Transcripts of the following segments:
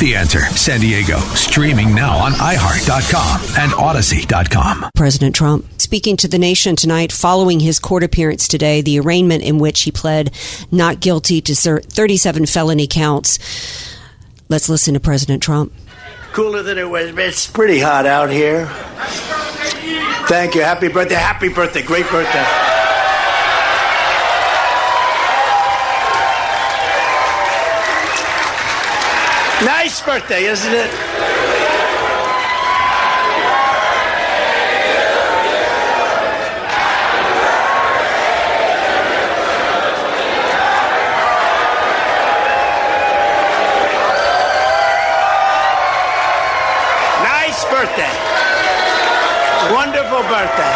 The Answer San Diego, streaming now on iHeart.com and Audacy.com. President Trump speaking to the nation tonight following his court appearance today, the arraignment in which he pled not guilty to 37 felony counts. Let's listen to President Trump. Cooler than it was. It's pretty hot out here. Thank you. Happy birthday. Happy birthday. Great birthday. Nice birthday, isn't it? Nice birthday. Wonderful birthday.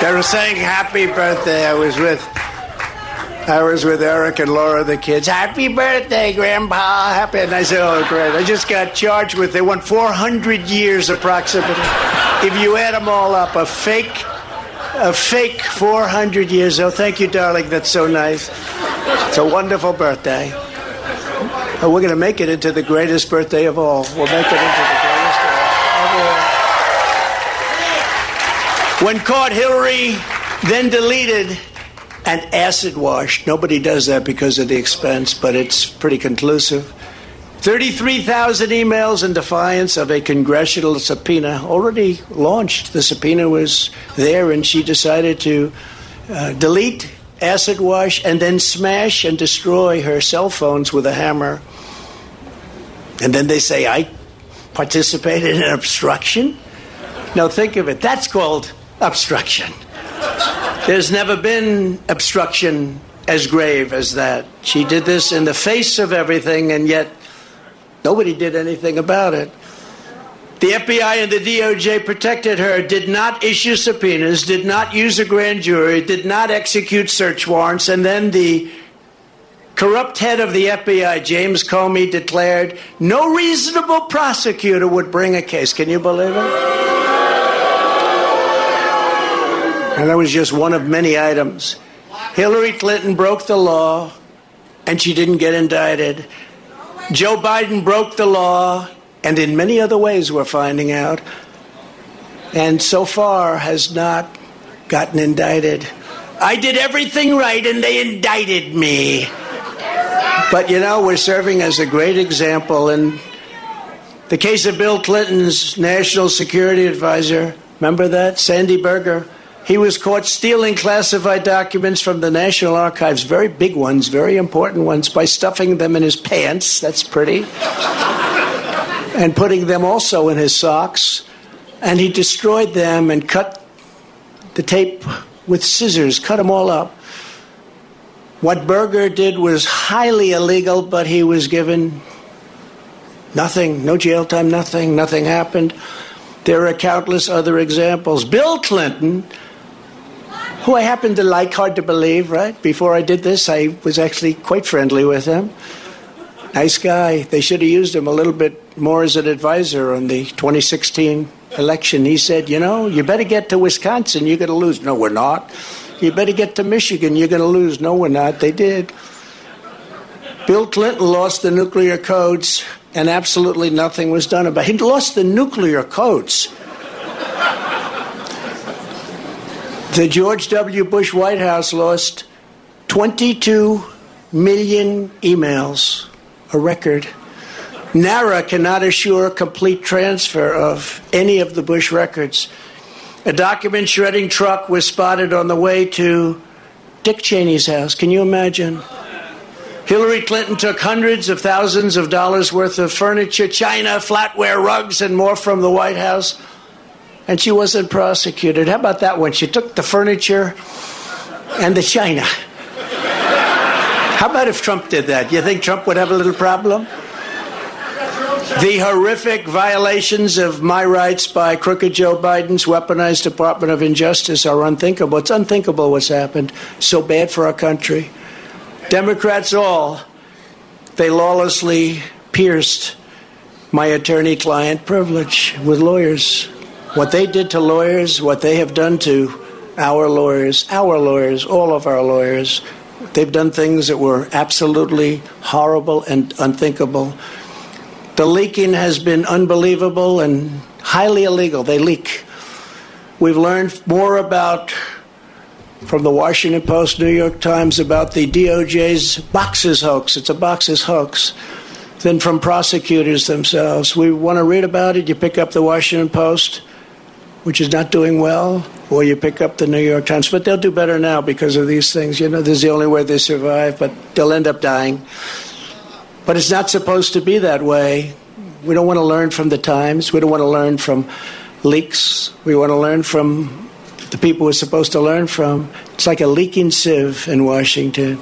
They were saying happy birthday. I was with I was with Eric and Laura, the kids. Happy birthday, Grandpa. Happy. And I said, oh, great. I just got charged with, they want 400 years approximately. if you add them all up, a fake, a fake 400 years. Oh, thank you, darling. That's so nice. It's a wonderful birthday. Oh, we're going to make it into the greatest birthday of all. We'll make it into the greatest of all. When caught, Hillary then deleted and acid wash. Nobody does that because of the expense, but it's pretty conclusive. 33,000 emails in defiance of a congressional subpoena already launched. The subpoena was there, and she decided to uh, delete, acid wash, and then smash and destroy her cell phones with a hammer. And then they say, I participated in obstruction? Now, think of it. That's called obstruction. There's never been obstruction as grave as that. She did this in the face of everything, and yet nobody did anything about it. The FBI and the DOJ protected her, did not issue subpoenas, did not use a grand jury, did not execute search warrants, and then the corrupt head of the FBI, James Comey, declared no reasonable prosecutor would bring a case. Can you believe it? And that was just one of many items. Hillary Clinton broke the law and she didn't get indicted. Joe Biden broke the law and in many other ways we're finding out. And so far has not gotten indicted. I did everything right and they indicted me. But you know, we're serving as a great example. In the case of Bill Clinton's national security advisor, remember that? Sandy Berger he was caught stealing classified documents from the National Archives, very big ones, very important ones, by stuffing them in his pants. That's pretty. and putting them also in his socks. And he destroyed them and cut the tape with scissors, cut them all up. What Berger did was highly illegal, but he was given nothing, no jail time, nothing, nothing happened. There are countless other examples. Bill Clinton who I happen to like, hard to believe, right? Before I did this, I was actually quite friendly with him. Nice guy. They should have used him a little bit more as an advisor on the 2016 election. He said, You know, you better get to Wisconsin, you're going to lose. No, we're not. You better get to Michigan, you're going to lose. No, we're not. They did. Bill Clinton lost the nuclear codes, and absolutely nothing was done about it. He lost the nuclear codes. The George W. Bush White House lost 22 million emails, a record. NARA cannot assure complete transfer of any of the Bush records. A document shredding truck was spotted on the way to Dick Cheney's house. Can you imagine? Hillary Clinton took hundreds of thousands of dollars worth of furniture, china, flatware, rugs, and more from the White House and she wasn't prosecuted. How about that one? She took the furniture and the china. How about if Trump did that? You think Trump would have a little problem? The horrific violations of my rights by crooked Joe Biden's weaponized Department of Injustice are unthinkable. It's unthinkable what's happened. So bad for our country. Democrats all, they lawlessly pierced my attorney client privilege with lawyers. What they did to lawyers, what they have done to our lawyers, our lawyers, all of our lawyers, they've done things that were absolutely horrible and unthinkable. The leaking has been unbelievable and highly illegal. They leak. We've learned more about from the Washington Post, New York Times about the DOJ's boxes hoax. It's a boxes hoax. Than from prosecutors themselves. We want to read about it. You pick up the Washington Post, which is not doing well, or you pick up the New York Times. But they'll do better now because of these things. You know, this is the only way they survive, but they'll end up dying. But it's not supposed to be that way. We don't want to learn from the Times. We don't want to learn from leaks. We want to learn from the people we're supposed to learn from. It's like a leaking sieve in Washington.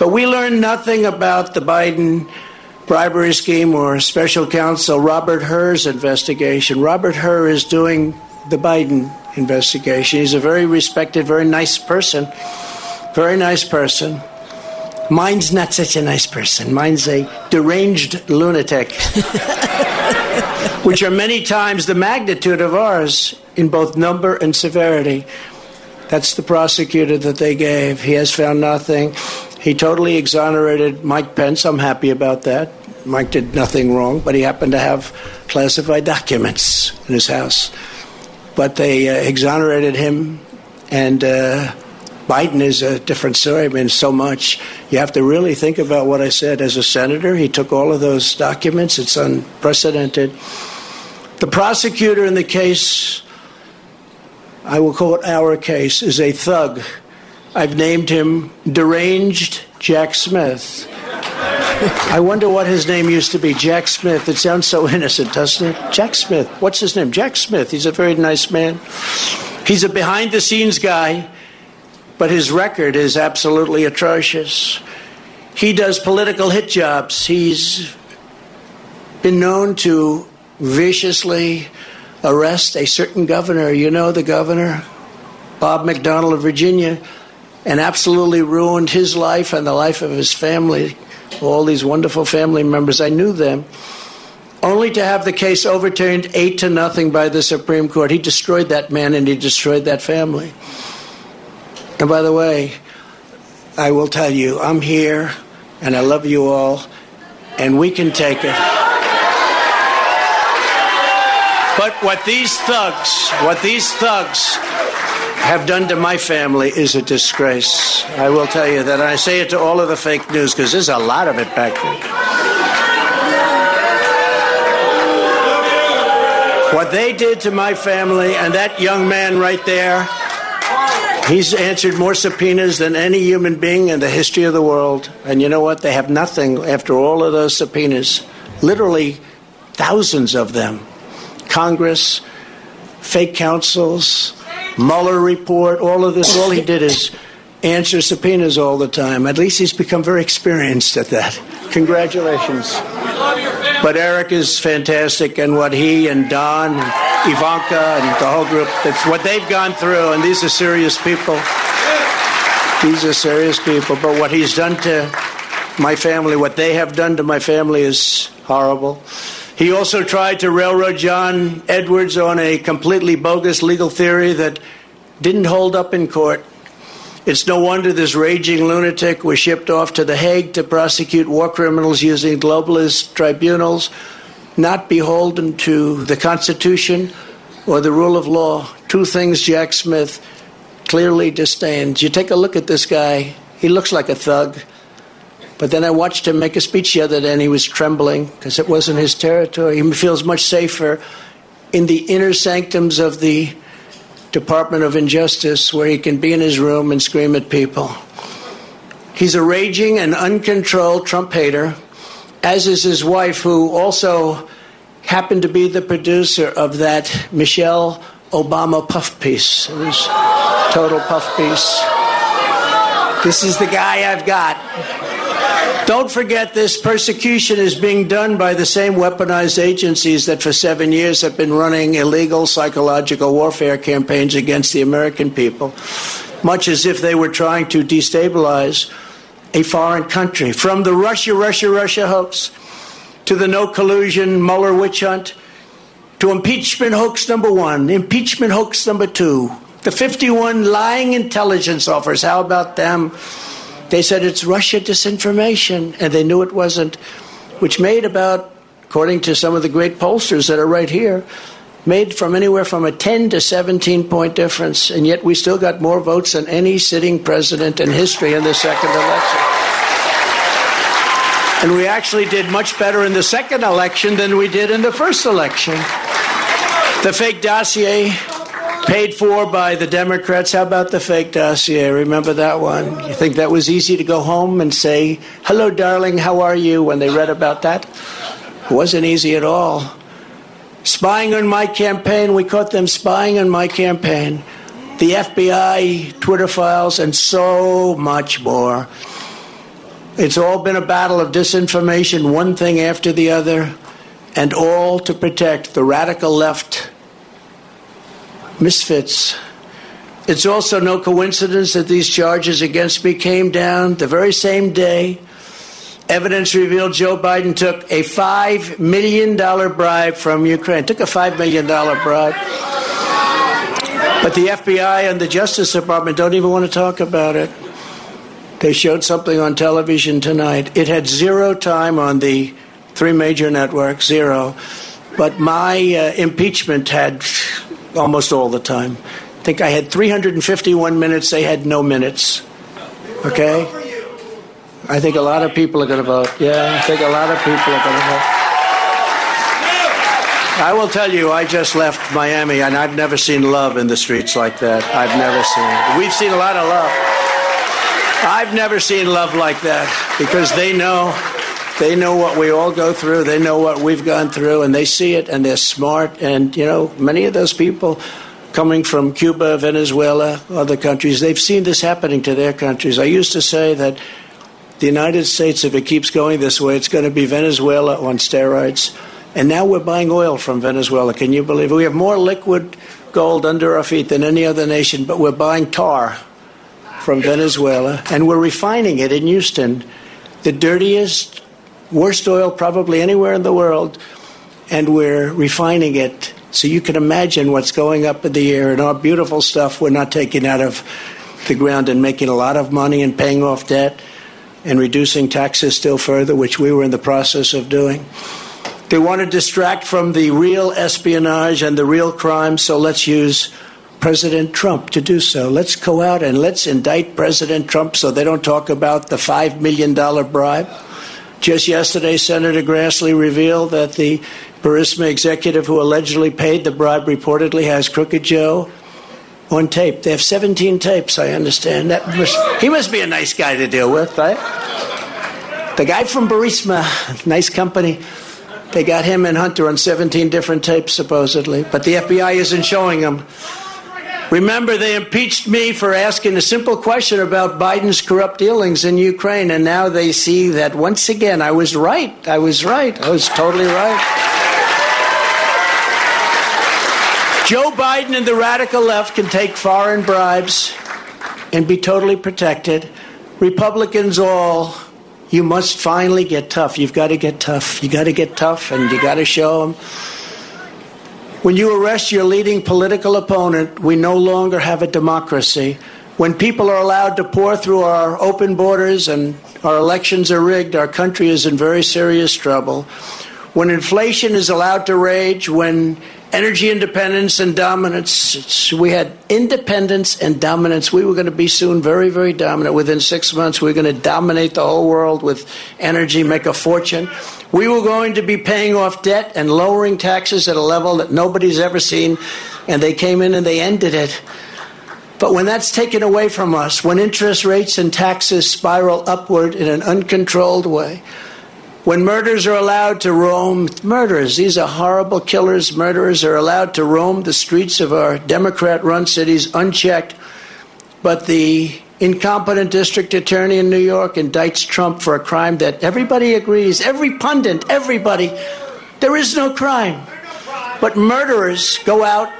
But we learned nothing about the Biden bribery scheme or special counsel Robert Hur's investigation. Robert Hur is doing the Biden investigation. He's a very respected, very nice person. Very nice person. Mine's not such a nice person. Mine's a deranged lunatic, which are many times the magnitude of ours in both number and severity. That's the prosecutor that they gave. He has found nothing. He totally exonerated Mike Pence. I'm happy about that. Mike did nothing wrong, but he happened to have classified documents in his house. But they uh, exonerated him, and uh, Biden is a different story. I mean, so much. You have to really think about what I said. As a senator, he took all of those documents. It's unprecedented. The prosecutor in the case, I will call it our case, is a thug. I've named him Deranged Jack Smith. I wonder what his name used to be. Jack Smith. It sounds so innocent, doesn't it? Jack Smith. What's his name? Jack Smith. He's a very nice man. He's a behind the scenes guy, but his record is absolutely atrocious. He does political hit jobs. He's been known to viciously arrest a certain governor. You know the governor, Bob McDonnell of Virginia, and absolutely ruined his life and the life of his family all these wonderful family members. I knew them. Only to have the case overturned eight to nothing by the Supreme Court. He destroyed that man and he destroyed that family. And by the way, I will tell you, I'm here and I love you all, and we can take it. But what these thugs, what these thugs have done to my family is a disgrace. I will tell you that. And I say it to all of the fake news because there's a lot of it back there. What they did to my family and that young man right there, he's answered more subpoenas than any human being in the history of the world. And you know what? They have nothing after all of those subpoenas. Literally thousands of them. Congress, fake counsels, Mueller report, all of this. All he did is answer subpoenas all the time. At least he's become very experienced at that. Congratulations. But Eric is fantastic, and what he and Don and Ivanka and the whole group, that's what they've gone through, and these are serious people. These are serious people. But what he's done to my family, what they have done to my family is horrible. He also tried to railroad John Edwards on a completely bogus legal theory that didn't hold up in court. It's no wonder this raging lunatic was shipped off to The Hague to prosecute war criminals using globalist tribunals, not beholden to the Constitution or the rule of law. Two things Jack Smith clearly disdains. You take a look at this guy, he looks like a thug. But then I watched him make a speech the other day and he was trembling because it wasn't his territory. He feels much safer in the inner sanctums of the Department of Injustice where he can be in his room and scream at people. He's a raging and uncontrolled Trump hater, as is his wife, who also happened to be the producer of that Michelle Obama puff piece. It was total puff piece. This is the guy I've got. Don't forget this persecution is being done by the same weaponized agencies that for seven years have been running illegal psychological warfare campaigns against the American people, much as if they were trying to destabilize a foreign country. From the Russia, Russia, Russia hoax to the no collusion Mueller witch hunt to impeachment hoax number one, impeachment hoax number two, the 51 lying intelligence offers. How about them? They said it's Russia disinformation, and they knew it wasn't, which made about, according to some of the great pollsters that are right here, made from anywhere from a 10 to 17 point difference, and yet we still got more votes than any sitting president in history in the second election. And we actually did much better in the second election than we did in the first election. The fake dossier paid for by the Democrats. How about the fake dossier? Remember that one? You think that was easy to go home and say, Hello, darling, how are you? when they read about that? It wasn't easy at all. Spying on my campaign, we caught them spying on my campaign. The FBI, Twitter files, and so much more. It's all been a battle of disinformation, one thing after the other, and all to protect the radical left misfits. It's also no coincidence that these charges against me came down the very same day. Evidence revealed Joe Biden took a $5 million bribe from Ukraine. Took a $5 million bribe. But the FBI and the Justice Department don't even want to talk about it. They showed something on television tonight. It had zero time on the three major networks, zero. But my uh, impeachment had almost all the time. I think I had 351 minutes. They had no minutes. Okay? I think a lot of people are going to vote. Yeah, I think a lot of people are going to vote. I will tell you, I just left Miami and I've never seen love in the streets like that. I've never seen. We've seen a lot of love. I've never seen love like that because they know they know what we all go through. They know what we've gone through, and they see it, and they're smart. And you know, many of those people coming from Cuba, Venezuela, other countries, they've seen this happening to their countries. I used to say that the United States, if it keeps going this way, it's going to be Venezuela on steroids. And now we're buying oil from Venezuela. Can you believe it? We have more liquid gold under our feet than any other nation, but we're buying tar from Venezuela and we're refining it in Houston, the dirtiest worst oil probably anywhere in the world, and we're refining it. So you can imagine what's going up in the air, and our beautiful stuff we're not taking out of the ground and making a lot of money and paying off debt and reducing taxes still further, which we were in the process of doing. They want to distract from the real espionage and the real crime, so let's use President Trump to do so. Let's go out and let's indict President Trump so they don't talk about the $5 million bribe. Just yesterday, Senator Grassley revealed that the Burisma executive who allegedly paid the bribe reportedly has Crooked Joe on tape. They have 17 tapes, I understand. That must, he must be a nice guy to deal with, right? The guy from Burisma, nice company. They got him and Hunter on 17 different tapes, supposedly, but the FBI isn't showing them. Remember, they impeached me for asking a simple question about Biden's corrupt dealings in Ukraine, and now they see that once again I was right. I was right. I was totally right. Joe Biden and the radical left can take foreign bribes and be totally protected. Republicans all, you must finally get tough. You've got to get tough. You got to get tough, and you got to show them when you arrest your leading political opponent, we no longer have a democracy. When people are allowed to pour through our open borders and our elections are rigged, our country is in very serious trouble. When inflation is allowed to rage, when energy independence and dominance. We had independence and dominance. We were going to be soon very, very dominant. Within six months, we're going to dominate the whole world with energy, make a fortune. We were going to be paying off debt and lowering taxes at a level that nobody's ever seen, and they came in and they ended it. But when that's taken away from us, when interest rates and taxes spiral upward in an uncontrolled way, when murders are allowed to roam, murderers, these are horrible killers, murderers are allowed to roam the streets of our Democrat run cities unchecked, but the incompetent district attorney in New York indicts Trump for a crime that everybody agrees, every pundit, everybody, there is no crime. But murderers go out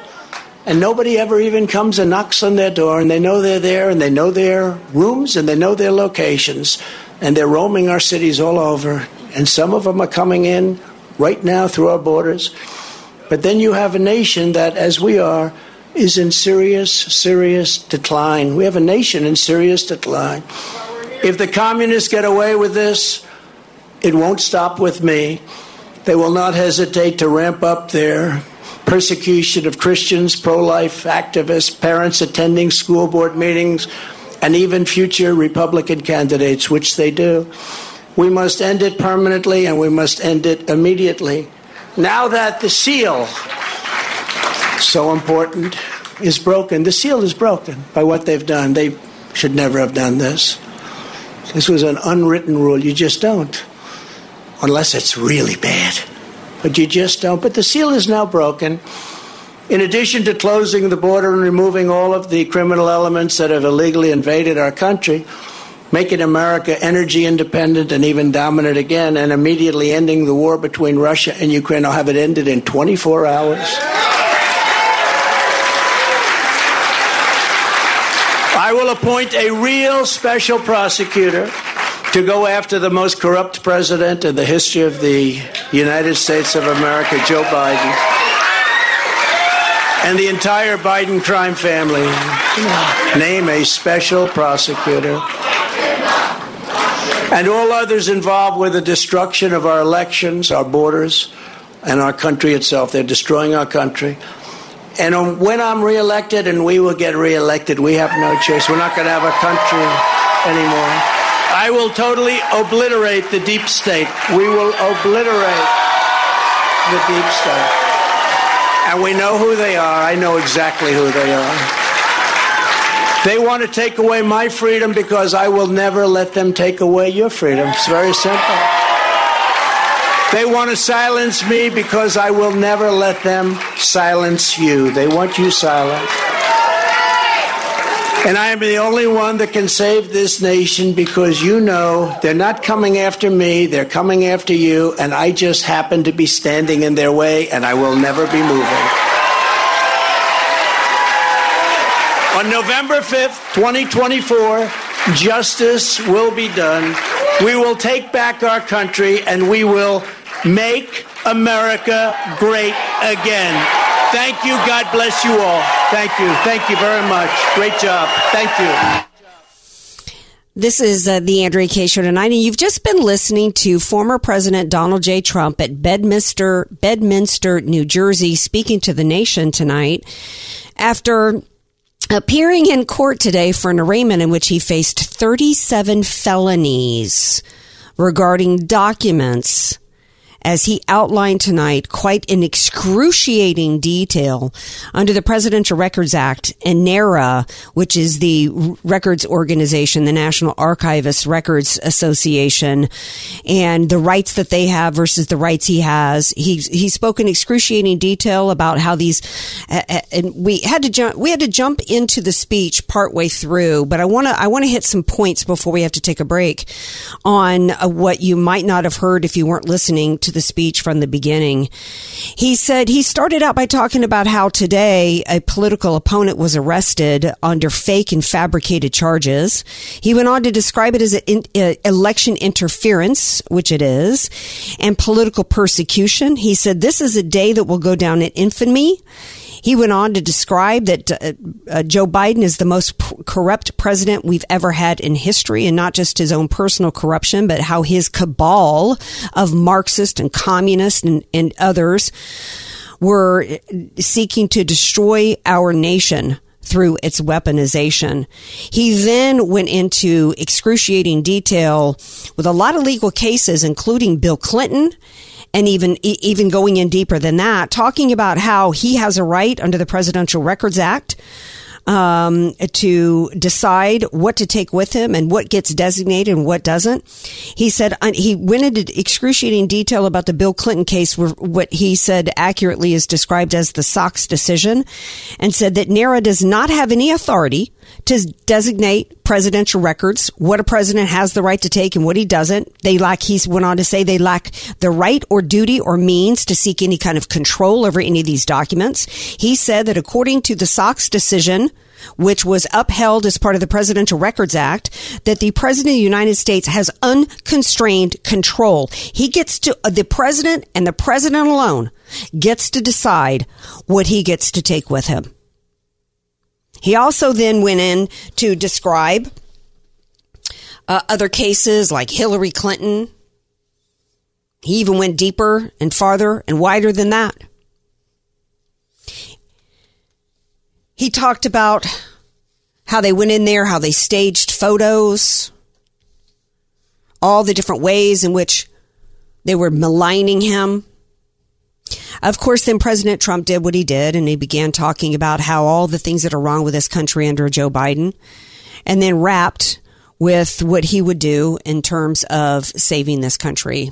and nobody ever even comes and knocks on their door and they know they're there and they know their rooms and they know their locations and they're roaming our cities all over and some of them are coming in right now through our borders. But then you have a nation that, as we are, is in serious, serious decline. We have a nation in serious decline. If the communists get away with this, it won't stop with me. They will not hesitate to ramp up their persecution of Christians, pro life activists, parents attending school board meetings, and even future Republican candidates, which they do. We must end it permanently and we must end it immediately. Now that the seal so important, is broken. The seal is broken by what they've done. They should never have done this. This was an unwritten rule. You just don't, unless it's really bad. But you just don't. But the seal is now broken. In addition to closing the border and removing all of the criminal elements that have illegally invaded our country, making America energy independent and even dominant again, and immediately ending the war between Russia and Ukraine, I'll have it ended in 24 hours. Will appoint a real special prosecutor to go after the most corrupt president in the history of the United States of America, Joe Biden, and the entire Biden crime family. Name a special prosecutor. And all others involved with the destruction of our elections, our borders, and our country itself. They're destroying our country. And um, when I'm reelected, and we will get reelected, we have no choice. We're not going to have a country anymore. I will totally obliterate the deep state. We will obliterate the deep state. And we know who they are. I know exactly who they are. They want to take away my freedom because I will never let them take away your freedom. It's very simple. They want to silence me because I will never let them silence you. They want you silent. And I am the only one that can save this nation because you know they're not coming after me, they're coming after you, and I just happen to be standing in their way, and I will never be moving. On November 5th, 2024, justice will be done. We will take back our country and we will make America great again. Thank you. God bless you all. Thank you. Thank you very much. Great job. Thank you. This is uh, the Andrea Kaye Show tonight, and you've just been listening to former President Donald J. Trump at Bedminster, Bedminster, New Jersey, speaking to the nation tonight after appearing in court today for an arraignment in which he faced 37 felonies regarding documents as he outlined tonight quite in excruciating detail under the Presidential Records Act and NARA, which is the records organization, the National Archivists Records Association, and the rights that they have versus the rights he has. He he spoke in excruciating detail about how these, and we had to jump we had to jump into the speech partway through, but I want to I want to hit some points before we have to take a break on uh, what you might not have heard if you weren't listening to the speech from the beginning. He said he started out by talking about how today a political opponent was arrested under fake and fabricated charges. He went on to describe it as in, uh, election interference, which it is, and political persecution. He said this is a day that will go down in infamy. He went on to describe that uh, uh, Joe Biden is the most p- corrupt president we've ever had in history, and not just his own personal corruption, but how his cabal of Marxist and communists and, and others were seeking to destroy our nation through its weaponization. He then went into excruciating detail with a lot of legal cases, including Bill Clinton and even even going in deeper than that, talking about how he has a right under the Presidential Records Act um, to decide what to take with him and what gets designated and what doesn't. He said uh, he went into excruciating detail about the Bill Clinton case, where what he said accurately is described as the Sox decision, and said that NARA does not have any authority to designate presidential records, what a president has the right to take and what he doesn't. They lack, he went on to say they lack the right or duty or means to seek any kind of control over any of these documents. He said that according to the Sox decision, which was upheld as part of the Presidential Records Act, that the President of the United States has unconstrained control. He gets to, uh, the President and the President alone gets to decide what he gets to take with him. He also then went in to describe uh, other cases like Hillary Clinton. He even went deeper and farther and wider than that. He talked about how they went in there, how they staged photos, all the different ways in which they were maligning him. Of course, then President Trump did what he did, and he began talking about how all the things that are wrong with this country under Joe Biden, and then wrapped with what he would do in terms of saving this country.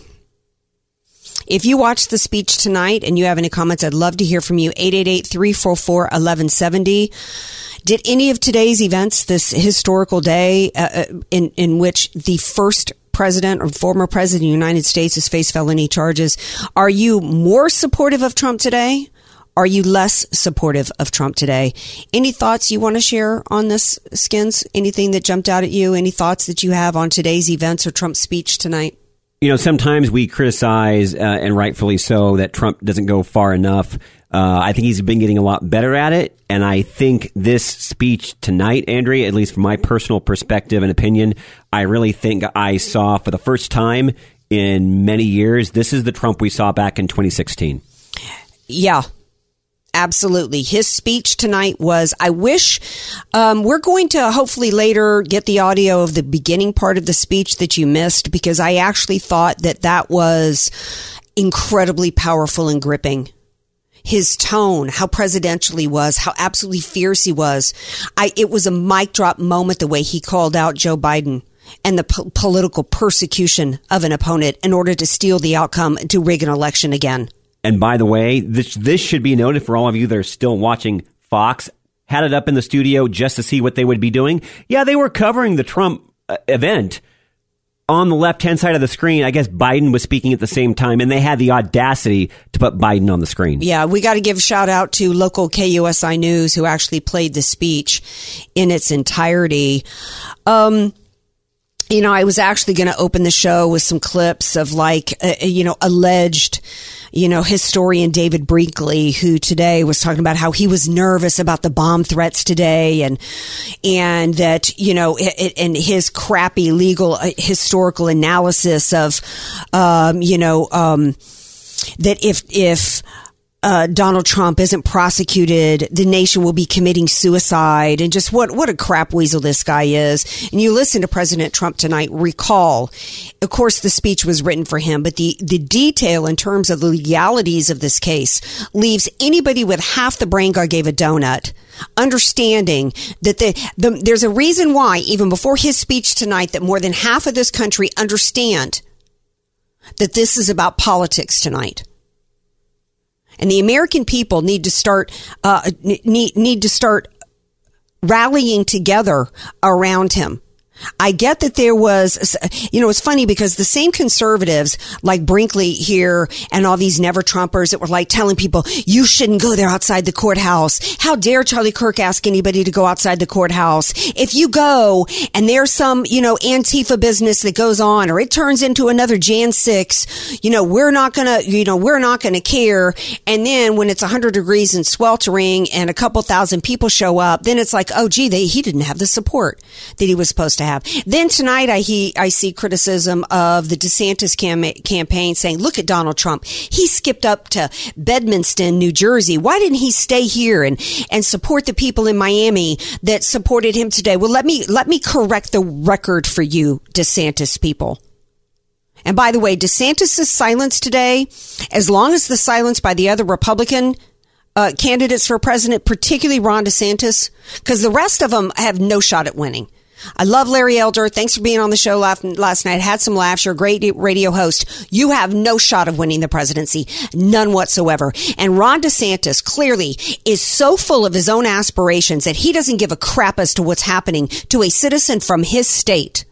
If you watched the speech tonight and you have any comments, I'd love to hear from you. 888-344-1170. Did any of today's events, this historical day uh, uh, in, in which the first president or former president of the United States has faced felony charges, are you more supportive of Trump today? Are you less supportive of Trump today? Any thoughts you want to share on this, Skins? Anything that jumped out at you? Any thoughts that you have on today's events or Trump's speech tonight? you know, sometimes we criticize, uh, and rightfully so, that Trump doesn't go far enough. Uh, I think he's been getting a lot better at it. And I think this speech tonight, Andrea, at least from my personal perspective and opinion, I really think I saw for the first time in many years, this is the Trump we saw back in 2016. Yeah, Absolutely. His speech tonight was, I wish, um, we're going to hopefully later get the audio of the beginning part of the speech that you missed because I actually thought that that was incredibly powerful and gripping. His tone, how presidential he was, how absolutely fierce he was. I, it was a mic drop moment the way he called out Joe Biden and the po- political persecution of an opponent in order to steal the outcome to rig an election again. And by the way, this this should be noted for all of you that are still watching Fox. Had it up in the studio just to see what they would be doing. Yeah, they were covering the Trump uh, event on the left hand side of the screen. I guess Biden was speaking at the same time, and they had the audacity to put Biden on the screen. Yeah, we got to give shout out to local KUSI News who actually played the speech in its entirety. Um, you know, I was actually going to open the show with some clips of like, uh, you know, alleged you know, historian David Brinkley, who today was talking about how he was nervous about the bomb threats today and, and that, you know, it, and his crappy legal uh, historical analysis of, um, you know, um, that if, if, uh, Donald Trump isn't prosecuted, the nation will be committing suicide and just what, what a crap weasel this guy is. And you listen to President Trump tonight, recall, of course, the speech was written for him, but the, the detail in terms of the legalities of this case leaves anybody with half the brain God gave a donut understanding that the, the, there's a reason why even before his speech tonight that more than half of this country understand that this is about politics tonight and the American people need to start uh, need need to start rallying together around him. I get that there was, you know, it's funny because the same conservatives like Brinkley here and all these never Trumpers that were like telling people, you shouldn't go there outside the courthouse. How dare Charlie Kirk ask anybody to go outside the courthouse? If you go and there's some, you know, Antifa business that goes on or it turns into another Jan 6, you know, we're not going to, you know, we're not going to care. And then when it's 100 degrees and sweltering and a couple thousand people show up, then it's like, oh, gee, they, he didn't have the support that he was supposed to have. Then tonight, I he I see criticism of the DeSantis cam- campaign saying, "Look at Donald Trump. He skipped up to Bedminster, New Jersey. Why didn't he stay here and and support the people in Miami that supported him today?" Well, let me let me correct the record for you, DeSantis people. And by the way, DeSantis' silence today, as long as the silence by the other Republican uh, candidates for president, particularly Ron DeSantis, because the rest of them have no shot at winning. I love Larry Elder. Thanks for being on the show last night. Had some laughs. You're a great radio host. You have no shot of winning the presidency. None whatsoever. And Ron DeSantis clearly is so full of his own aspirations that he doesn't give a crap as to what's happening to a citizen from his state,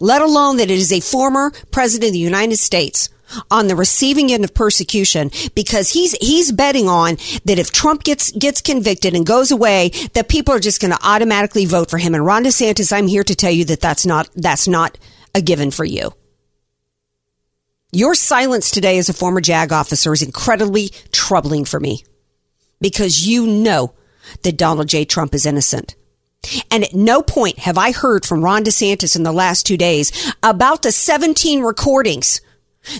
let alone that it is a former president of the United States on the receiving end of persecution because he's he's betting on that if Trump gets gets convicted and goes away, that people are just going to automatically vote for him. And Ron DeSantis, I'm here to tell you that that's not that's not a given for you. Your silence today as a former JAG officer is incredibly troubling for me because you know that Donald J. Trump is innocent. And at no point have I heard from Ron DeSantis in the last two days about the 17 recordings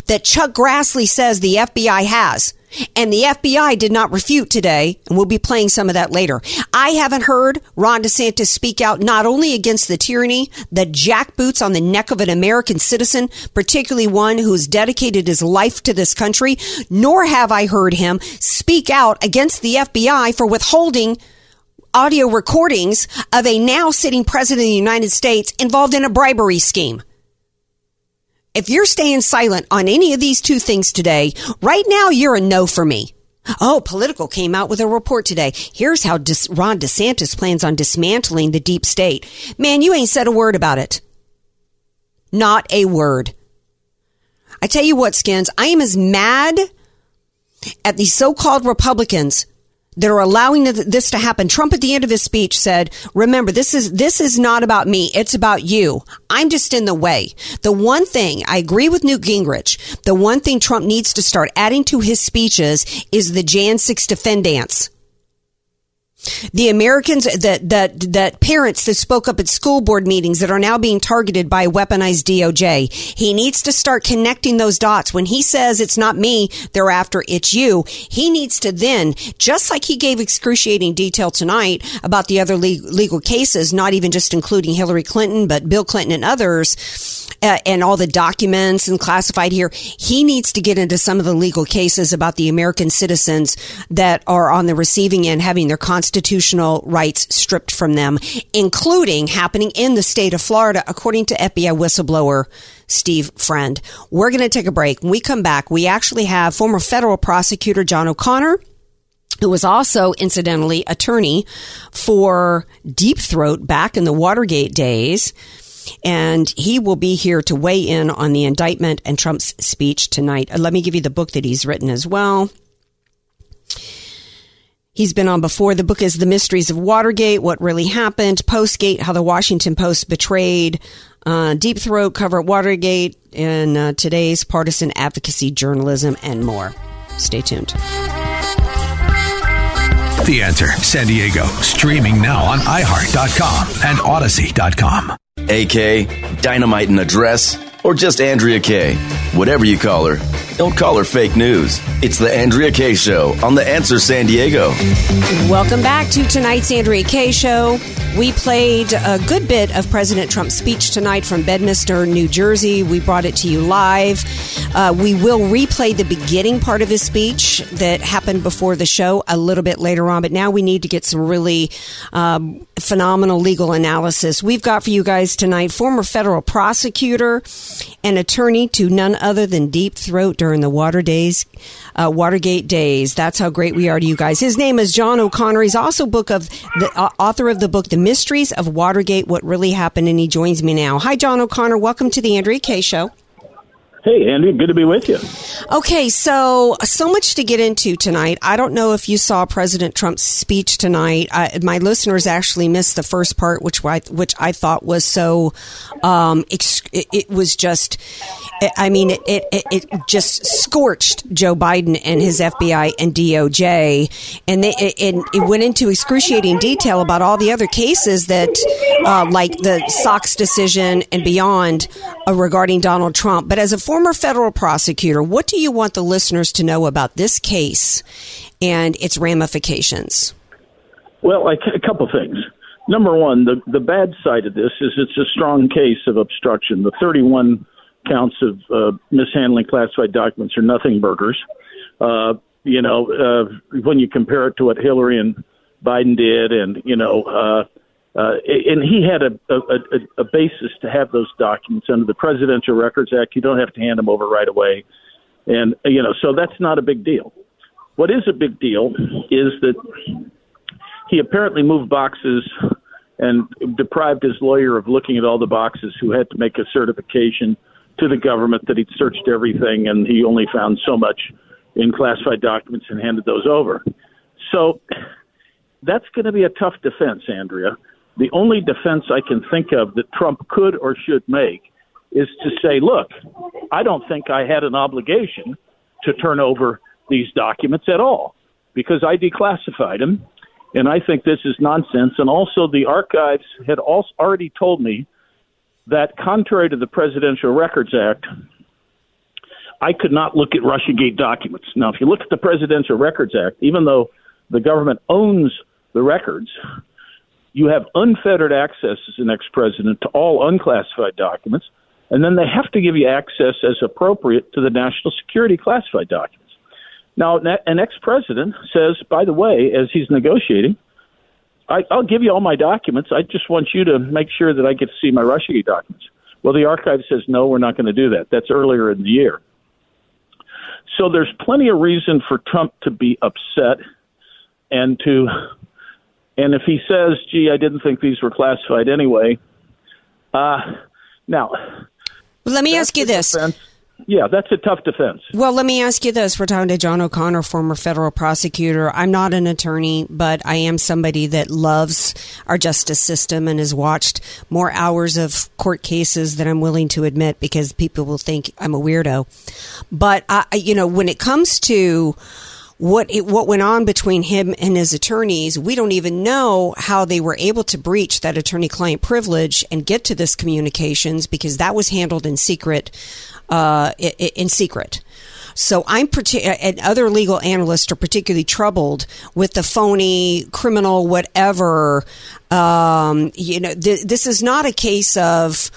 that Chuck Grassley says the FBI has. And the FBI did not refute today, and we'll be playing some of that later. I haven't heard Ron DeSantis speak out not only against the tyranny, the jackboots on the neck of an American citizen, particularly one who's dedicated his life to this country, nor have I heard him speak out against the FBI for withholding audio recordings of a now sitting president of the United States involved in a bribery scheme. If you're staying silent on any of these two things today, right now you're a no for me. Oh, Politico came out with a report today. Here's how Ron DeSantis plans on dismantling the deep state. Man, you ain't said a word about it. Not a word. I tell you what, Skins, I am as mad at these so-called Republicans that are allowing this to happen. Trump at the end of his speech said, remember, this is, this is not about me. It's about you. I'm just in the way. The one thing I agree with Newt Gingrich, the one thing Trump needs to start adding to his speeches is the Jan 6 defend dance. The Americans that, that, that parents that spoke up at school board meetings that are now being targeted by weaponized DOJ. He needs to start connecting those dots. When he says it's not me, they're after it's you. He needs to then, just like he gave excruciating detail tonight about the other legal cases, not even just including Hillary Clinton, but Bill Clinton and others, uh, and all the documents and classified here. He needs to get into some of the legal cases about the American citizens that are on the receiving end having their constitutional rights stripped from them, including happening in the state of Florida, according to FBI whistleblower Steve Friend. We're going to take a break. When we come back, we actually have former federal prosecutor John O'Connor who was also incidentally attorney for Deep Throat back in the Watergate days and he will be here to weigh in on the indictment and Trump's speech tonight. Uh, let me give you the book that he's written as well. He's been on before. The book is The Mysteries of Watergate, What Really Happened, Postgate, How the Washington Post Betrayed, uh, Deep Throat, Cover Watergate, and uh, today's partisan advocacy journalism, and more. Stay tuned. The Answer San Diego, streaming now on iHeart.com and Audacy.com. AK, Dynamite in a Dress, or just Andrea Kaye. Whatever you call her, don't call her fake news. It's the Andrea Kaye Show on The Answer San Diego. Welcome back to tonight's Andrea Kaye Show. We played a good bit of President Trump's speech tonight from Bedminster, New Jersey. We brought it to you live. Uh, we will replay the beginning part of his speech that happened before the show a little bit later on, but now we need to get some really um, phenomenal legal analysis. We've got for you guys tonight former federal prosecutor and attorney to none other than Deep Throat during the Water days, uh, Watergate days. That's how great we are to you guys. His name is John O'Connor. He's also book of the uh, author of the book The Mysteries of Watergate: What Really Happened, and he joins me now. Hi, John O'Connor. Welcome to the Andrea Kaye Show. Hey, Andy, good to be with you. Okay, so so much to get into tonight. I don't know if you saw President Trump's speech tonight. I, my listeners actually missed the first part, which which I thought was so. Um, it, it was just I mean, it, it, it just scorched Joe Biden and his FBI and DOJ. And they, it, it went into excruciating detail about all the other cases that, uh, like the Sox decision and beyond uh, regarding Donald Trump. But as a former federal prosecutor, what do you want the listeners to know about this case and its ramifications? Well, a couple things. Number one, the, the bad side of this is it's a strong case of obstruction. The 31 counts of uh, mishandling classified documents are nothing burgers. Uh, you know, uh, when you compare it to what Hillary and Biden did, and you know, uh, Uh, and he had a, a, a, a basis to have those documents under the Presidential Records Act. You don't have to hand them over right away, and you know, so that's not a big deal. What is a big deal is that he apparently moved boxes and deprived his lawyer of looking at all the boxes who had to make a certification to the government that he'd searched everything and he only found so much in classified documents and handed those over. So that's going to be a tough defense, Andrea. The only defense I can think of that Trump could or should make is to say, look, I don't think I had an obligation to turn over these documents at all because I declassified them and I think this is nonsense. And also, the archives had also already told me that, contrary to the Presidential Records Act, I could not look at Russiagate documents. Now, if you look at the Presidential Records Act, even though the government owns the records, you have unfettered access as an ex president to all unclassified documents, and then they have to give you access as appropriate to the national security classified documents. Now, an ex president says, by the way, as he's negotiating, I, I'll give you all my documents. I just want you to make sure that I get to see my Russiagate documents. Well, the archive says, no, we're not going to do that. That's earlier in the year. So there's plenty of reason for Trump to be upset and to, and if he says, gee, I didn't think these were classified anyway. Uh, now, let me ask you this. Defense yeah, that's a tough defense. Well, let me ask you this. We're talking to John O'Connor, former federal prosecutor. I'm not an attorney, but I am somebody that loves our justice system and has watched more hours of court cases than I'm willing to admit because people will think I'm a weirdo. But, I, you know, when it comes to what it, what went on between him and his attorneys. We don't even know how they were able to breach that attorney-client privilege and get to this communications because that was handled in secret. Uh, in secret. So I'm and other legal analysts are particularly troubled with the phony criminal whatever. Um, you know, th- this is not a case of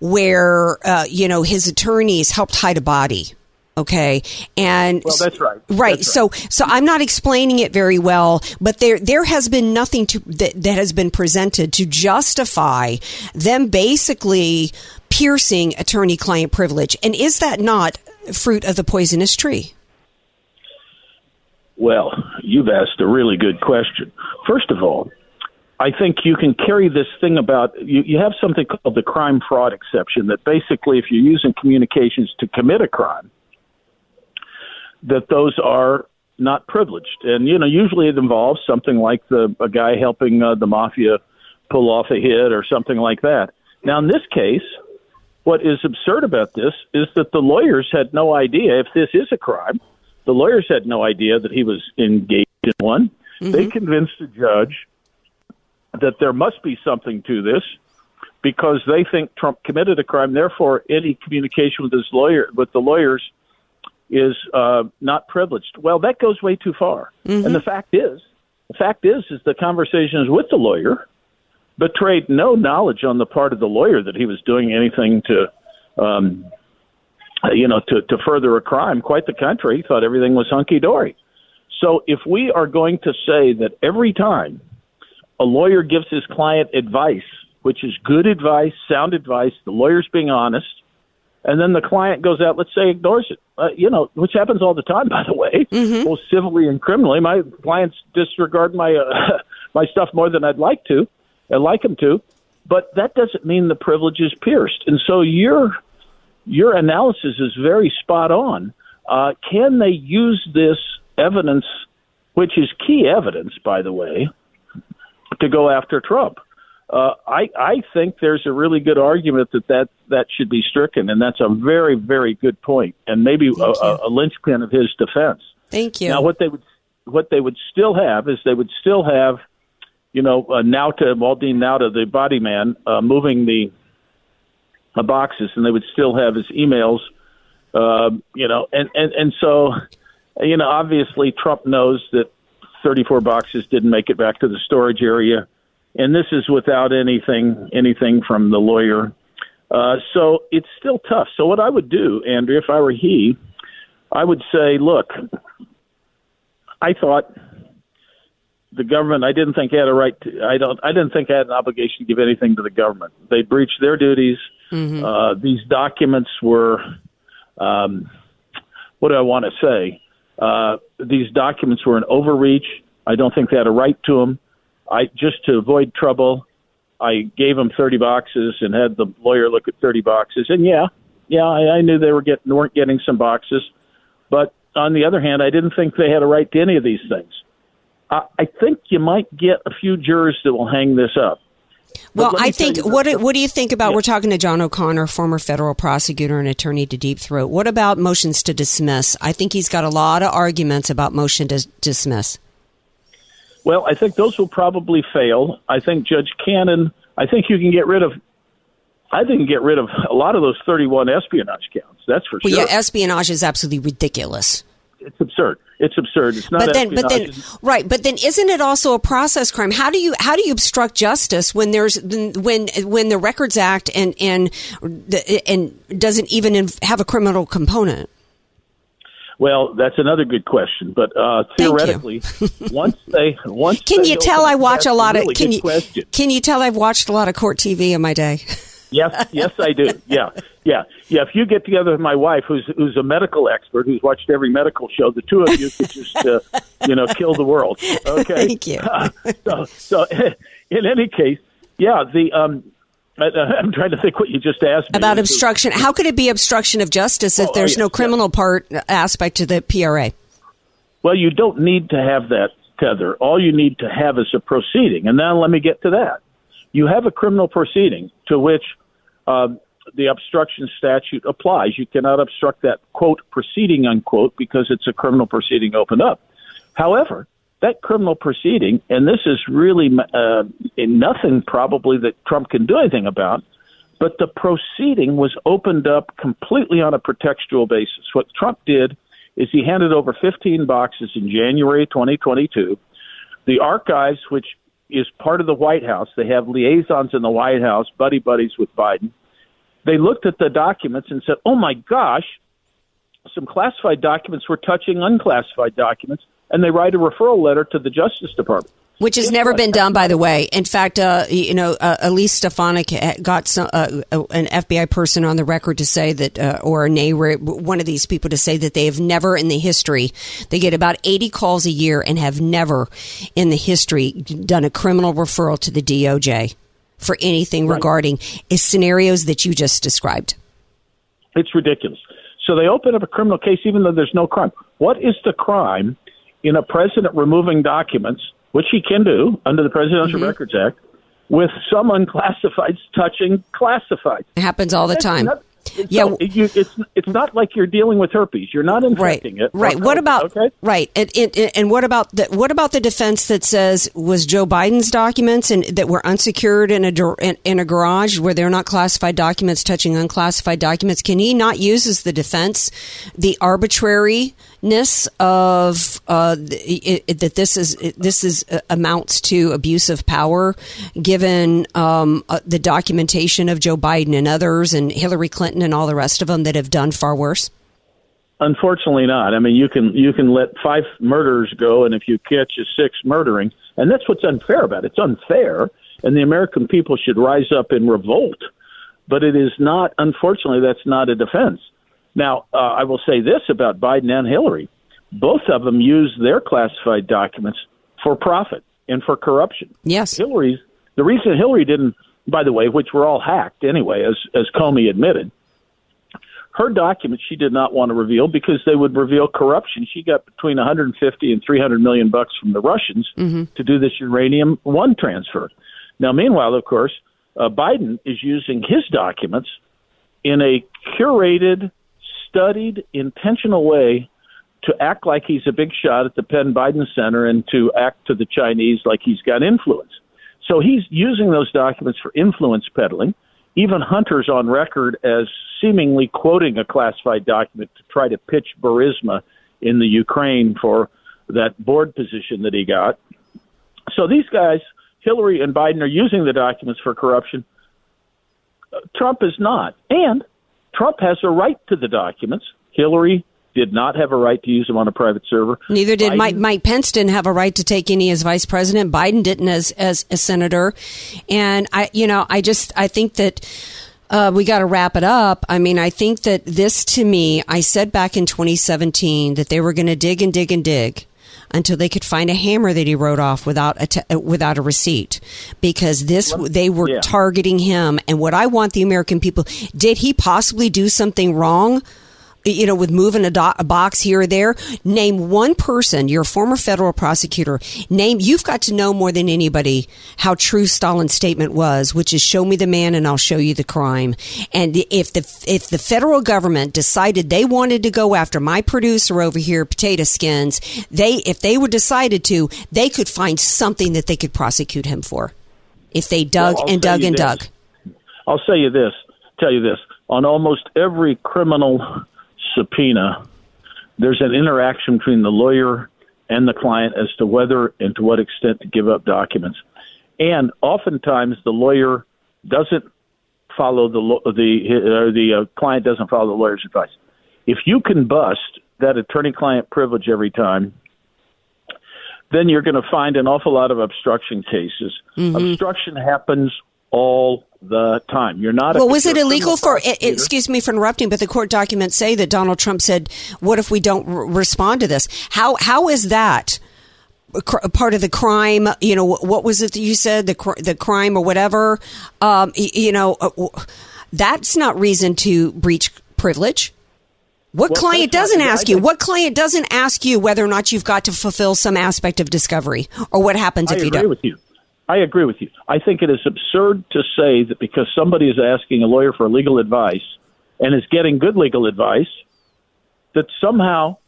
where uh, you know his attorneys helped hide a body Okay. And well, that's right. Right. That's so, so I'm not explaining it very well, but there, there has been nothing to, that, that has been presented to justify them basically piercing attorney client privilege. And is that not fruit of the poisonous tree? Well, you've asked a really good question. First of all, I think you can carry this thing about you, you have something called the crime fraud exception that basically if you're using communications to commit a crime, that those are not privileged. And you know, usually it involves something like the a guy helping uh, the mafia pull off a hit or something like that. Now, in this case, what is absurd about this is that the lawyers had no idea if this is a crime. The lawyers had no idea that he was engaged in one. Mm-hmm. They convinced the judge that there must be something to this because they think Trump committed a crime. Therefore, any communication with his lawyer, with the lawyers, is uh, not privileged. Well, that goes way too far. Mm-hmm. And the fact is, the fact is, is the conversations with the lawyer betrayed no knowledge on the part of the lawyer that he was doing anything to, um, you know, to, to further a crime. Quite the contrary, he thought everything was hunky dory. So if we are going to say that every time a lawyer gives his client advice, which is good advice, sound advice, the lawyer's being honest, and then the client goes out, let's say, ignores it. Uh, you know, which happens all the time, by the way, mm-hmm. both civilly and criminally. My clients disregard my uh, my stuff more than I'd like to, I'd like them to, but that doesn't mean the privilege is pierced. And so your your analysis is very spot on. Uh, can they use this evidence, which is key evidence, by the way, to go after Trump? Uh, I I think there's a really good argument that that that should be stricken, and that's a very very good point, and maybe a, a, a linchpin of his defense. Thank you. Now, what they would what they would still have is they would still have, you know, uh, Nauta Waltine Nauta, the body man, uh, moving the the boxes, and they would still have his emails, uh, you know, and and and so, you know, obviously Trump knows that 34 boxes didn't make it back to the storage area and this is without anything anything from the lawyer. Uh, so it's still tough. So what I would do, Andrew, if I were he, I would say, look, I thought the government. I didn't think I had a right to. I don't. I didn't think I had an obligation to give anything to the government. They breached their duties. Mm-hmm. Uh, these documents were. Um, what do I want to say? Uh, these documents were an overreach. I don't think they had a right to them. I just to avoid trouble, I gave them thirty boxes and had the lawyer look at thirty boxes. And yeah, yeah, I, I knew they were getting weren't getting some boxes, but on the other hand, I didn't think they had a right to any of these things. I, I think you might get a few jurors that will hang this up. Well, I think what do, what do you think about? Yeah. We're talking to John O'Connor, former federal prosecutor and attorney to Deep Throat. What about motions to dismiss? I think he's got a lot of arguments about motion to dismiss. Well, I think those will probably fail. I think Judge Cannon. I think you can get rid of. I think get rid of a lot of those 31 espionage counts. That's for well, sure. Yeah, espionage is absolutely ridiculous. It's absurd. It's absurd. It's not. But then, but then, right? But then, isn't it also a process crime? How do you how do you obstruct justice when there's when when the Records Act and and and doesn't even have a criminal component? Well, that's another good question. But uh, theoretically, once they once can they you tell I watch a lot really of can you question. can you tell I've watched a lot of court TV in my day? yes, yes, I do. Yeah, yeah, yeah. If you get together with my wife, who's who's a medical expert, who's watched every medical show, the two of you could just uh, you know kill the world. Okay, thank you. Uh, so, so in any case, yeah, the um, I'm trying to think what you just asked me. About obstruction. How could it be obstruction of justice if oh, there's oh, yes, no criminal yes. part aspect to the PRA? Well, you don't need to have that tether. All you need to have is a proceeding. And now let me get to that. You have a criminal proceeding to which uh, the obstruction statute applies. You cannot obstruct that, quote, proceeding, unquote, because it's a criminal proceeding opened up. However, that criminal proceeding, and this is really uh, nothing probably that Trump can do anything about, but the proceeding was opened up completely on a pretextual basis. What Trump did is he handed over 15 boxes in January 2022. The archives, which is part of the White House, they have liaisons in the White House, buddy buddies with Biden. They looked at the documents and said, oh my gosh, some classified documents were touching unclassified documents and they write a referral letter to the Justice Department. Which has never been done, by the way. In fact, uh, you know, uh, Elise Stefanik got some, uh, uh an FBI person on the record to say that, uh, or a one of these people to say that they have never in the history, they get about 80 calls a year and have never in the history done a criminal referral to the DOJ for anything right. regarding scenarios that you just described. It's ridiculous. So they open up a criminal case even though there's no crime. What is the crime in a president removing documents, which he can do under the Presidential mm-hmm. Records Act, with some unclassifieds touching classified. It happens all the That's time. Not, yeah, so you, it's it's not like you're dealing with herpes. You're not infecting right, it. Right. What about okay? right? And, and, and what about the what about the defense that says was Joe Biden's documents and that were unsecured in a in, in a garage where they're not classified documents touching unclassified documents? Can he not use as the defense the arbitrary ness of uh, it, it, that this is it, this is uh, amounts to abuse of power, given um, uh, the documentation of Joe Biden and others, and Hillary Clinton and all the rest of them that have done far worse. Unfortunately, not. I mean, you can you can let five murders go, and if you catch a six murdering, and that's what's unfair about it. It's unfair, and the American people should rise up in revolt. But it is not. Unfortunately, that's not a defense. Now, uh, I will say this about Biden and Hillary. Both of them used their classified documents for profit and for corruption. Yes. Hillary's the reason Hillary didn't, by the way, which were all hacked anyway, as as Comey admitted, her documents she did not want to reveal because they would reveal corruption. She got between 150 and 300 million bucks from the Russians mm-hmm. to do this uranium one transfer. Now, meanwhile, of course, uh, Biden is using his documents in a curated studied, intentional way to act like he's a big shot at the Penn Biden Center and to act to the Chinese like he's got influence. So he's using those documents for influence peddling. Even Hunter's on record as seemingly quoting a classified document to try to pitch Burisma in the Ukraine for that board position that he got. So these guys, Hillary and Biden, are using the documents for corruption. Trump is not. And Trump has a right to the documents. Hillary did not have a right to use them on a private server. Neither did Biden- Mike. Mike Pence didn't have a right to take any as vice president. Biden didn't as as a senator. And I, you know, I just I think that. Uh, we got to wrap it up. I mean, I think that this to me, I said back in 2017 that they were going to dig and dig and dig until they could find a hammer that he wrote off without a t- uh, without a receipt, because this they were yeah. targeting him. And what I want the American people did he possibly do something wrong? You know, with moving a, do- a box here or there. Name one person, you're former federal prosecutor. Name, you've got to know more than anybody how true Stalin's statement was, which is show me the man and I'll show you the crime. And if the, if the federal government decided they wanted to go after my producer over here, Potato Skins, they, if they were decided to, they could find something that they could prosecute him for. If they dug Well, and dug and this. dug. I'll say you this, tell you this. On almost every criminal subpoena, there's an interaction between the lawyer and the client as to whether and to what extent to give up documents. And oftentimes the lawyer doesn't follow the the or the uh, client doesn't follow the lawyer's advice. If you can bust that attorney-client privilege every time, then you're going to find an awful lot of obstruction cases. Mm-hmm. Obstruction happens all the time. You're not. a- Well, was it illegal for? i- prosecutor- Excuse me for interrupting, but the court documents say that Donald Trump said, "What if we don't r- respond to this?" How how is that cr- part of the crime? You know, what was it that you said the cr- the crime or whatever? Um, y- you know, uh, w- that's not reason to breach privilege. What Well, client doesn't ask you? What client doesn't ask you whether or not you've got to fulfill some aspect of discovery, or what happens I if you don't? with you. I agree with you. I think it is absurd to say that because somebody is asking a lawyer for legal advice and is getting good legal advice, that somehow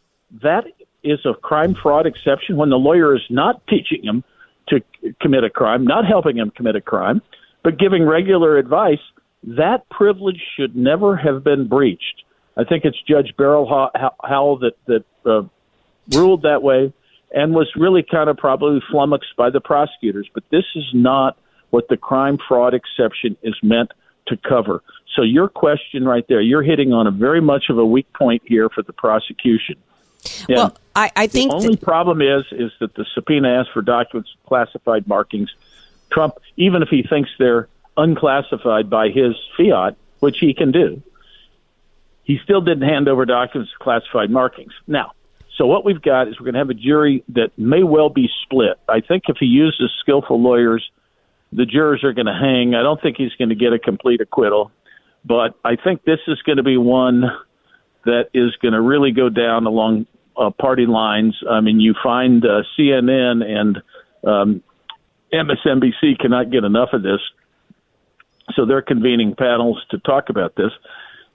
that is a crime fraud exception when the lawyer is not teaching him to commit a crime, not helping him commit a crime, but giving regular advice. That privilege should never have been breached. I think it's Judge Beryl Howell that that uh, ruled that way and was really kind of probably flummoxed by the prosecutors. But this is not what the crime fraud exception is meant to cover. So your question right there, you're hitting on a very much of a weak point here for the prosecution. And Well, I, I think the only problem is is that the subpoena asks for documents with classified markings. Trump, even if he thinks they're unclassified by his fiat, which he can do, he still didn't hand over documents with classified markings. Now, so what we've got is we're going to have a jury that may well be split. I think if he uses skillful lawyers, the jurors are going to hang. I don't think he's going to get a complete acquittal, but I think this is going to be one that is going to really go down along uh, party lines. I mean, you find uh, CNN and um, MSNBC cannot get enough of this, so they're convening panels to talk about this.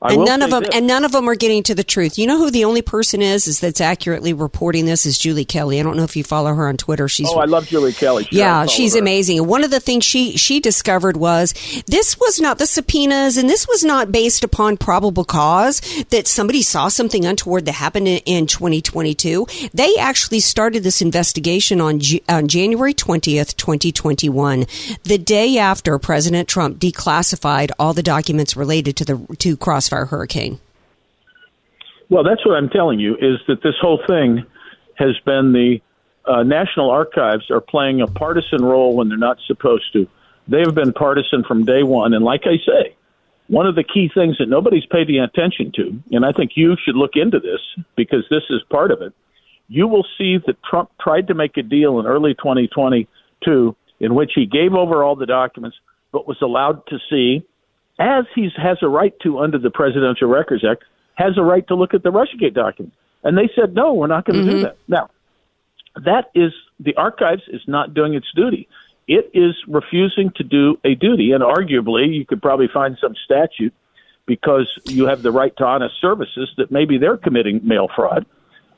I and none of them this. and none of them are getting to the truth. You know who the only person is is that's accurately reporting this is Julie Kelly. I don't know if you follow her on Twitter. She's Oh, I love Julie Kelly. Sure, yeah, she's her. amazing. And one of the things she she discovered was this was not the subpoenas, and this was not based upon probable cause that somebody saw something untoward that happened in, in 2022. They actually started this investigation on on January 20th, 2021, the day after President Trump declassified all the documents related to the to Crossfire Hurricane. Well, that's what I'm telling you is that this whole thing has been the uh, National Archives are playing a partisan role when they're not supposed to. They have been partisan from day one, and like I say, one of the key things that nobody's paid any attention to, and I think you should look into this because this is part of it. You will see that Trump tried to make a deal in early 2022 in which he gave over all the documents, but was allowed to see, as he has a right to under the Presidential Records Act, has a right to look at the Russiagate documents. And they said, no, we're not going to do mm-hmm. that. Now, that is the archives is not doing its duty. It is refusing to do a duty, and arguably, you could probably find some statute because you have the right to honest services that maybe they're committing mail fraud.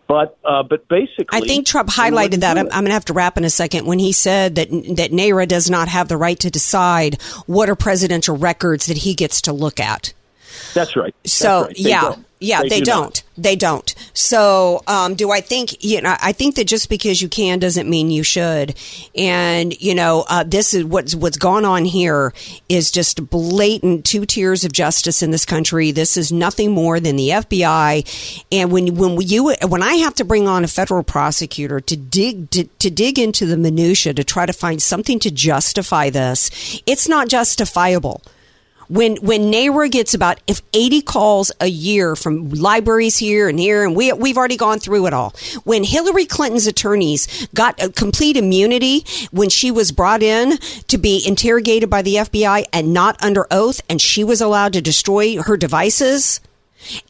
But uh, but basically, I think Trump highlighted that. I'm. I'm going to have to wrap in a second when he said that that NARA does not have the right to decide what are presidential records that he gets to look at. That's right. So That's right. Yeah, don't. yeah, they, do don't. not. They don't. So um, do I think you know? I think that just because you can doesn't mean you should. And you know, uh, this is what's what's gone on here is just blatant two tiers of justice in this country. This is nothing more than the FBI. And when when you when I have to bring on a federal prosecutor to dig to, to dig into the minutia to try to find something to justify this, it's not justifiable when when NARA gets about if 80 calls a year from libraries here and here, and we we've already gone through it all. When Hillary Clinton's attorneys got a complete immunity when she was brought in to be interrogated by the FBI and not under oath, and she was allowed to destroy her devices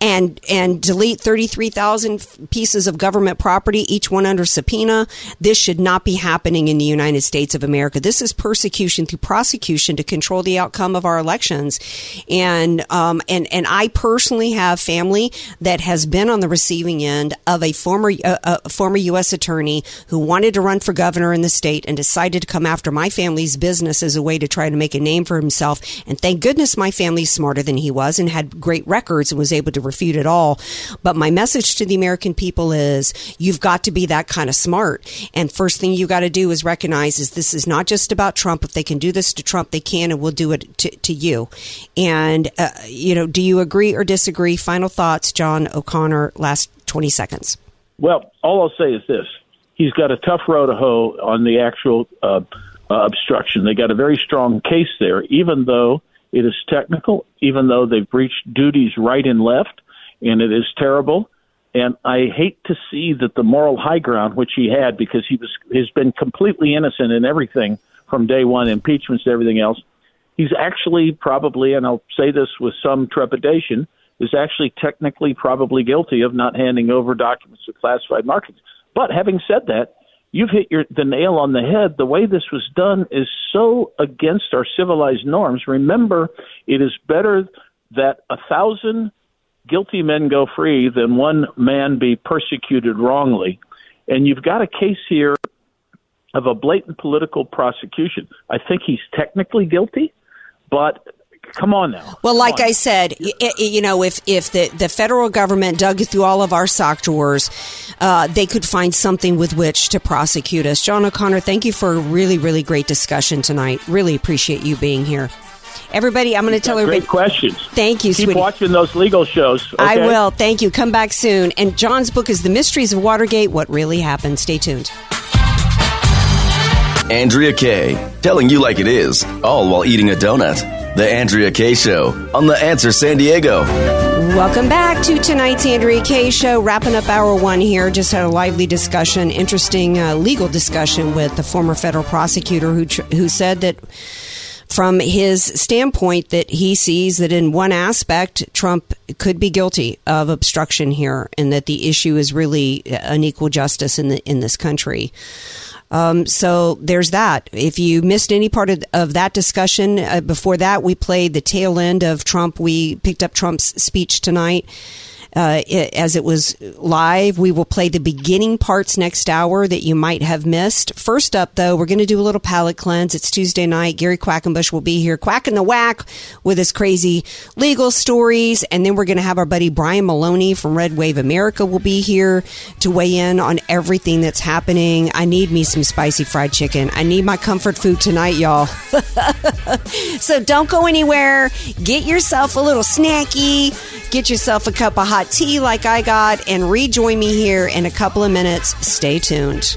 and and delete 33,000 pieces of government property each one under subpoena. This should not be happening in the United States of America. This is persecution through prosecution to control the outcome of our elections. And um and and I personally have family that has been on the receiving end of a former uh, a former US attorney who wanted to run for governor in the state and decided to come after my family's business as a way to try to make a name for himself. And thank goodness my family's smarter than he was and had great records and was able to refute it all. But my message to the American people is you've got to be that kind of smart. And first thing you got to do is recognize is this is not just about Trump. If they can do this to Trump, they can and will do it to, to you. And, uh, you know, do you agree or disagree? Final thoughts, John O'Connor, last 20 seconds. Well, all I'll say is this: he's got a tough row to hoe on the actual uh, uh, obstruction. They got a very strong case there, even though it is technical, even though they've breached duties right and left, and it is terrible. And I hate to see that the moral high ground which he had, because he was has been completely innocent in everything from day one, impeachments to everything else. He's actually probably, and I'll say this with some trepidation, is actually technically probably guilty of not handing over documents to classified markets. But having said that, you've hit your, the nail on the head. The way this was done is so against our civilized norms. Remember, it is better that a thousand guilty men go free than one man be persecuted wrongly. And you've got a case here of a blatant political prosecution. I think he's technically guilty, but come on now. Well, Come like on. I said, y- y- you know, if if the, the federal government dug through all of our sock drawers, uh, they could find something with which to prosecute us. John O'Connor, thank you for a really, really great discussion tonight. Really appreciate you being here. Everybody, I'm going to tell everybody. Great questions. Thank you, Keep sweetie. watching those legal shows. I will. Thank you. Come back soon. And John's book is The Mysteries of Watergate What Really Happened. Stay tuned. Andrea Kaye, telling you like it is, all while eating a donut. The Andrea Kaye Show on The Answer San Diego. Welcome back to tonight's Andrea Kaye Show. Wrapping up hour one here. Just had a lively discussion, interesting uh, legal discussion with the former federal prosecutor who tr- who said that from his standpoint that he sees that in one aspect Trump could be guilty of obstruction here, and that the issue is really unequal justice in the in this country. Um, so there's that. If you missed any part of, of that discussion, uh, before that, we played the tail end of Trump. We picked up Trump's speech tonight. Uh, it, as it was live, we will play the beginning parts next hour that you might have missed. First up, though, we're going to do a little palate cleanse. It's Tuesday night. Gary Quackenbush will be here, quacking the whack with his crazy legal stories. And then we're going to have our buddy Brian Maloney from Red Wave America will be here to weigh in on everything that's happening. I need me some spicy fried chicken. I need my comfort food tonight, y'all. so don't go anywhere. Get yourself a little snacky. Get yourself a cup of hot tea like I got and rejoin me here in a couple of minutes. Stay tuned.